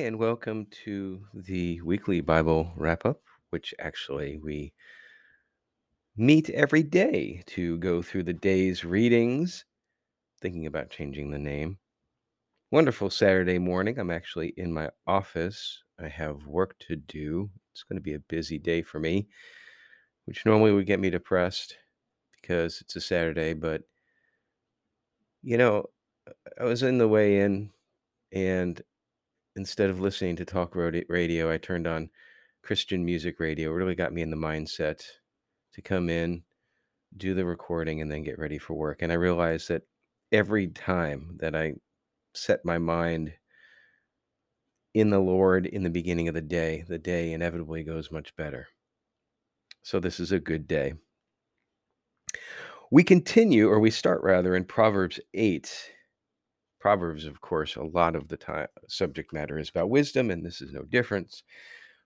And welcome to the weekly Bible wrap up, which actually we meet every day to go through the day's readings, thinking about changing the name. Wonderful Saturday morning. I'm actually in my office. I have work to do. It's going to be a busy day for me, which normally would get me depressed because it's a Saturday. But, you know, I was in the way in, and instead of listening to talk radio, I turned on Christian music radio. It really got me in the mindset to come in, do the recording, and then get ready for work. And I realized that every time that I set my mind in the Lord in the beginning of the day, the day inevitably goes much better. So this is a good day. We continue, or we start rather, in Proverbs 8. Proverbs, of course, a lot of the time subject matter is about wisdom, and this is no difference.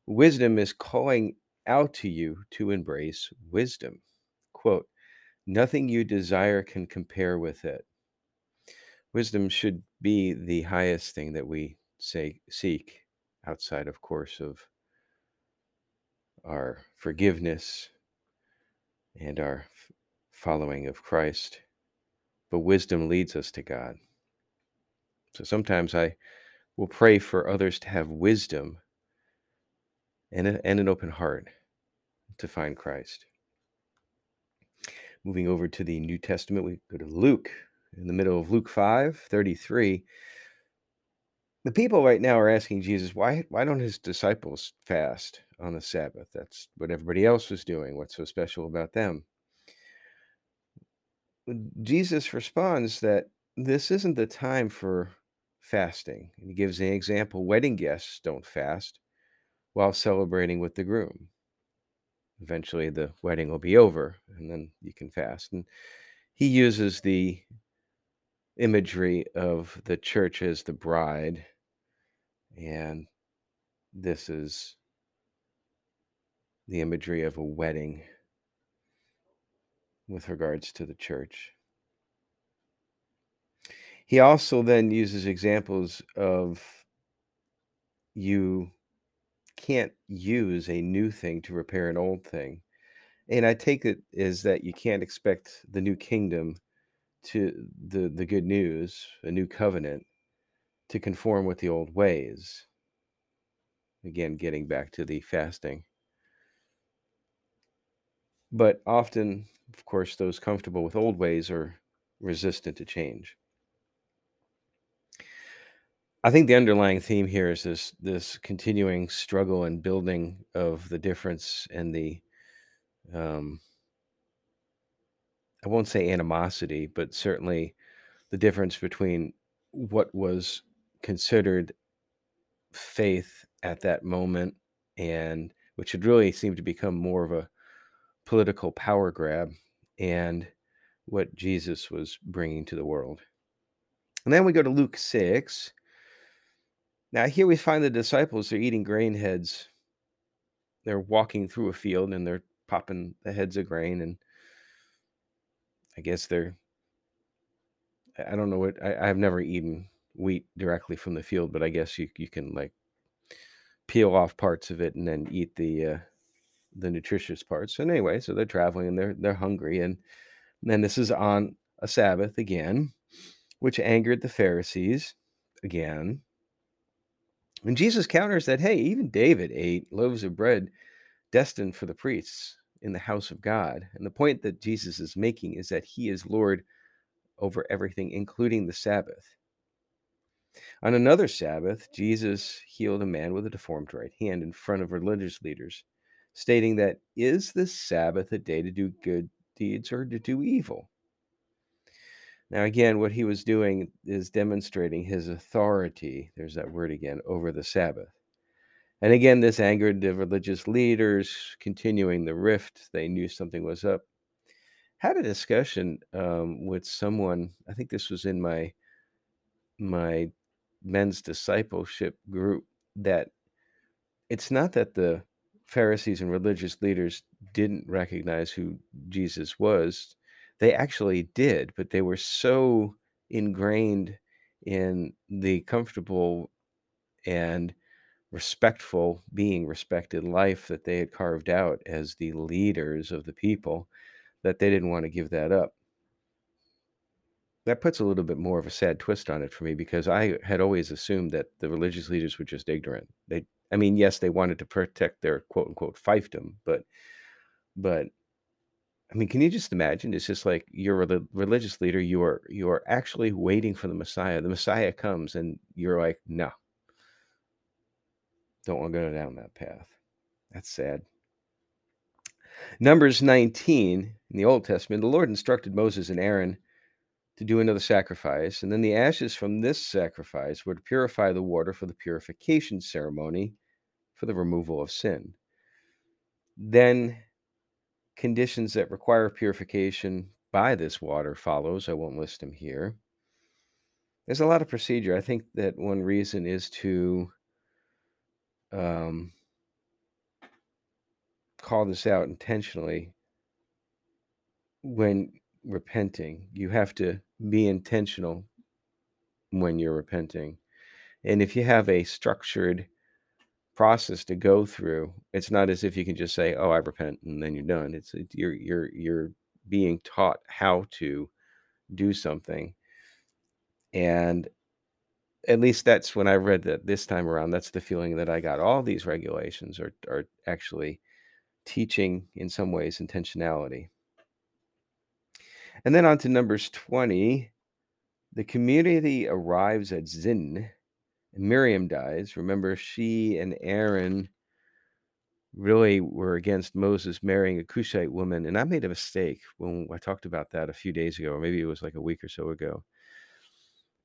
Wisdom is calling out to you to embrace wisdom. Quote, nothing you desire can compare with it. Wisdom should be the highest thing that we say seek outside, of course, of our forgiveness and our following of Christ. But wisdom leads us to God. So sometimes I will pray for others to have wisdom and, a, and an open heart to find Christ. Moving over to the New Testament, we go to Luke. In the middle of Luke 5 33, the people right now are asking Jesus, why, why don't his disciples fast on the Sabbath? That's what everybody else was doing. What's so special about them? Jesus responds that this isn't the time for fasting. And he gives an example wedding guests don't fast while celebrating with the groom. Eventually, the wedding will be over, and then you can fast. And he uses the imagery of the church as the bride, and this is the imagery of a wedding with regards to the church. He also then uses examples of you can't use a new thing to repair an old thing. And I take it as that you can't expect the new kingdom to the the good news, a new covenant to conform with the old ways. Again, getting back to the fasting. But often, of course, those comfortable with old ways are resistant to change. I think the underlying theme here is this this continuing struggle and building of the difference and the um, I won't say animosity, but certainly the difference between what was considered faith at that moment and which had really seemed to become more of a political power grab and what Jesus was bringing to the world. And then we go to Luke 6. Now, here we find the disciples They're eating grain heads. They're walking through a field and they're popping the heads of grain. And I guess they're, I don't know what, I, I've never eaten wheat directly from the field, but I guess you, you can like peel off parts of it and then eat the, uh, the nutritious parts. And anyway, so they're traveling and they're, they're hungry. And then this is on a Sabbath again, which angered the Pharisees again. And Jesus counters that, hey, even David ate loaves of bread destined for the priests in the house of God. And the point that Jesus is making is that he is Lord over everything, including the Sabbath. On another Sabbath, Jesus healed a man with a deformed right hand in front of religious leaders, stating that, Is the Sabbath a day to do good deeds or to do evil? Now, again, what he was doing is demonstrating his authority, there's that word again, over the Sabbath. And again, this angered the religious leaders, continuing the rift. They knew something was up. Had a discussion um, with someone. I think this was in my my men's discipleship group. That it's not that the Pharisees and religious leaders didn't recognize who Jesus was. They actually did, but they were so ingrained in the comfortable and respectful being, respected life that they had carved out as the leaders of the people, that they didn't want to give that up. That puts a little bit more of a sad twist on it for me because I had always assumed that the religious leaders were just ignorant. They, I mean, yes, they wanted to protect their quote unquote fiefdom, but, but I mean, can you just imagine? It's just like you're a religious leader. You are you are actually waiting for the Messiah. The Messiah comes, and you're like, no, don't want to go down that path. That's sad. Numbers 19 in the Old Testament, the Lord instructed Moses and Aaron to do another sacrifice, and then the ashes from this sacrifice were to purify the water for the purification ceremony for the removal of sin. Then conditions that require purification by this water follows. I won't list them here. There's a lot of procedure. I think that one reason is to um, call this out intentionally when repenting. You have to be intentional when you're repenting. And if you have a structured process to go through, it's not as if you can just say, "Oh, I repent," and then you're done. It's you're you're you're being taught how to do something. And at least that's when I read that this time around, that's the feeling that I got. All these regulations are are actually teaching in some ways intentionality. And then on to Numbers 20. The community arrives at Zin, and Miriam dies. Remember, she and Aaron really were against Moses marrying a Cushite woman. And I made a mistake when I talked about that a few days ago, or maybe it was like a week or so ago.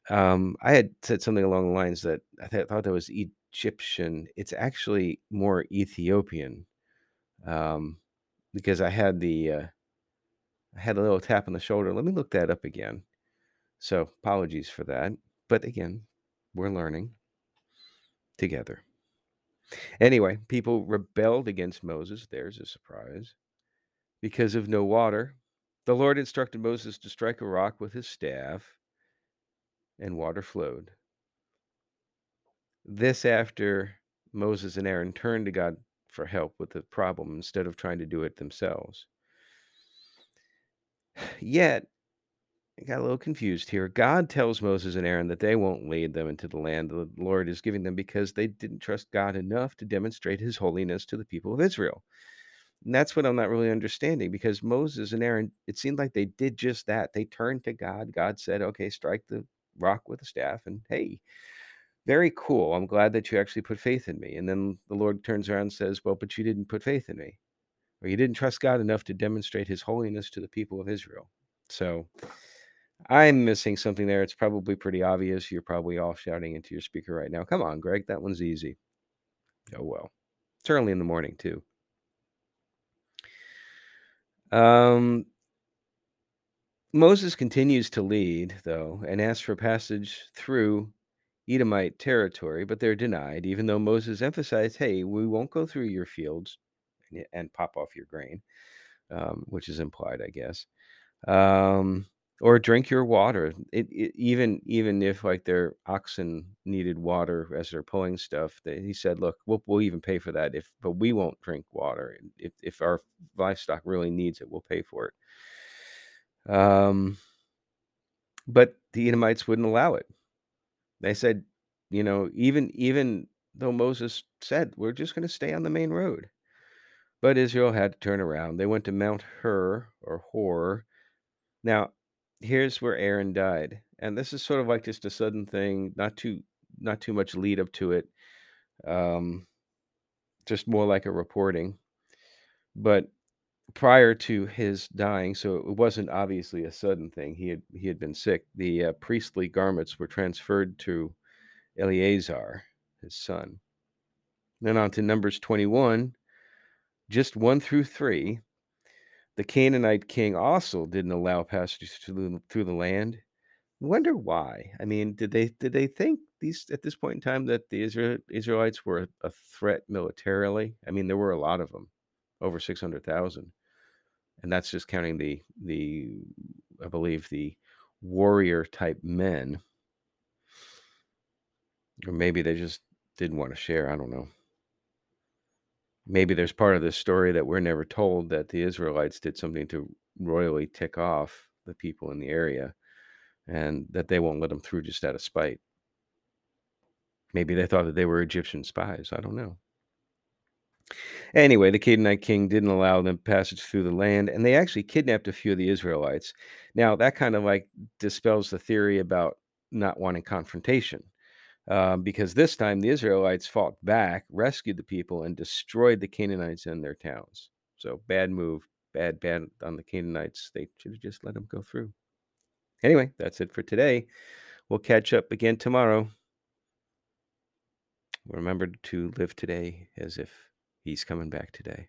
Um, I had said something along the lines that I th- thought that was Egyptian. It's actually more Ethiopian, um, because I had the uh, I had a little tap on the shoulder. Let me look that up again. So apologies for that. But again, we're learning together. Anyway, people rebelled against Moses. There's a surprise. Because of no water, the Lord instructed Moses to strike a rock with his staff and water flowed. This after Moses and Aaron turned to God for help with the problem instead of trying to do it themselves. Yet, Got a little confused here. God tells Moses and Aaron that they won't lead them into the land the Lord is giving them because they didn't trust God enough to demonstrate his holiness to the people of Israel. And that's what I'm not really understanding because Moses and Aaron, it seemed like they did just that. They turned to God. God said, okay, strike the rock with a staff and hey very cool i'm glad that you actually put faith in me and then the lord turns around and says well but you didn't put faith in me or you didn't trust god enough to demonstrate his holiness to the people of israel so i'm missing something there it's probably pretty obvious you're probably all shouting into your speaker right now come on greg that one's easy oh well it's early in the morning too um Moses continues to lead, though, and asks for passage through Edomite territory, but they're denied, even though Moses emphasized, hey, we won't go through your fields and, pop off your grain, um, which is implied, I guess. Um, or drink your water. It, it, even even if like their oxen needed water as they're pulling stuff, they, he said, "Look, we'll, we'll even pay for that. If but we won't drink water. If if our livestock really needs it, we'll pay for it." Um, but the Edomites wouldn't allow it. They said, you know, even even though Moses said, we're just going to stay on the main road. But Israel had to turn around. They went to Mount Hur or Hor. Now, here's where Aaron died. And this is sort of like just a sudden thing, not too not too much lead up to it. Um, just more like a reporting. But prior to his dying, so it wasn't obviously a sudden thing. He had he had been sick. The uh, priestly garments were transferred to Eleazar, his son. Then on to Numbers 21, just 1 through 3. The Canaanite king also didn't allow passage through, through the land. Wonder why? I mean, did they did they think these at this point in time that the Israel, Israelites were a threat militarily? I mean, there were a lot of them, over 600,000 and that's just counting the the I believe the warrior type men, or maybe they just didn't want to share. I don't know. Maybe there's part of this story that we're never told that the Israelites did something to royally tick off the people in the area and that they won't let them through just out of spite. Maybe they thought that they were Egyptian spies. I don't know. Anyway, the Canaanite king didn't allow them passage through the land, and they actually kidnapped a few of the Israelites. Now, that kind of like dispels the theory about not wanting confrontation, um, because this time the Israelites fought back, rescued the people, and destroyed the Canaanites and their towns. So, bad move, bad, bad on the Canaanites. They should have just let them go through. Anyway, that's it for today. We'll catch up again tomorrow. Remember to live today as if he's coming back today.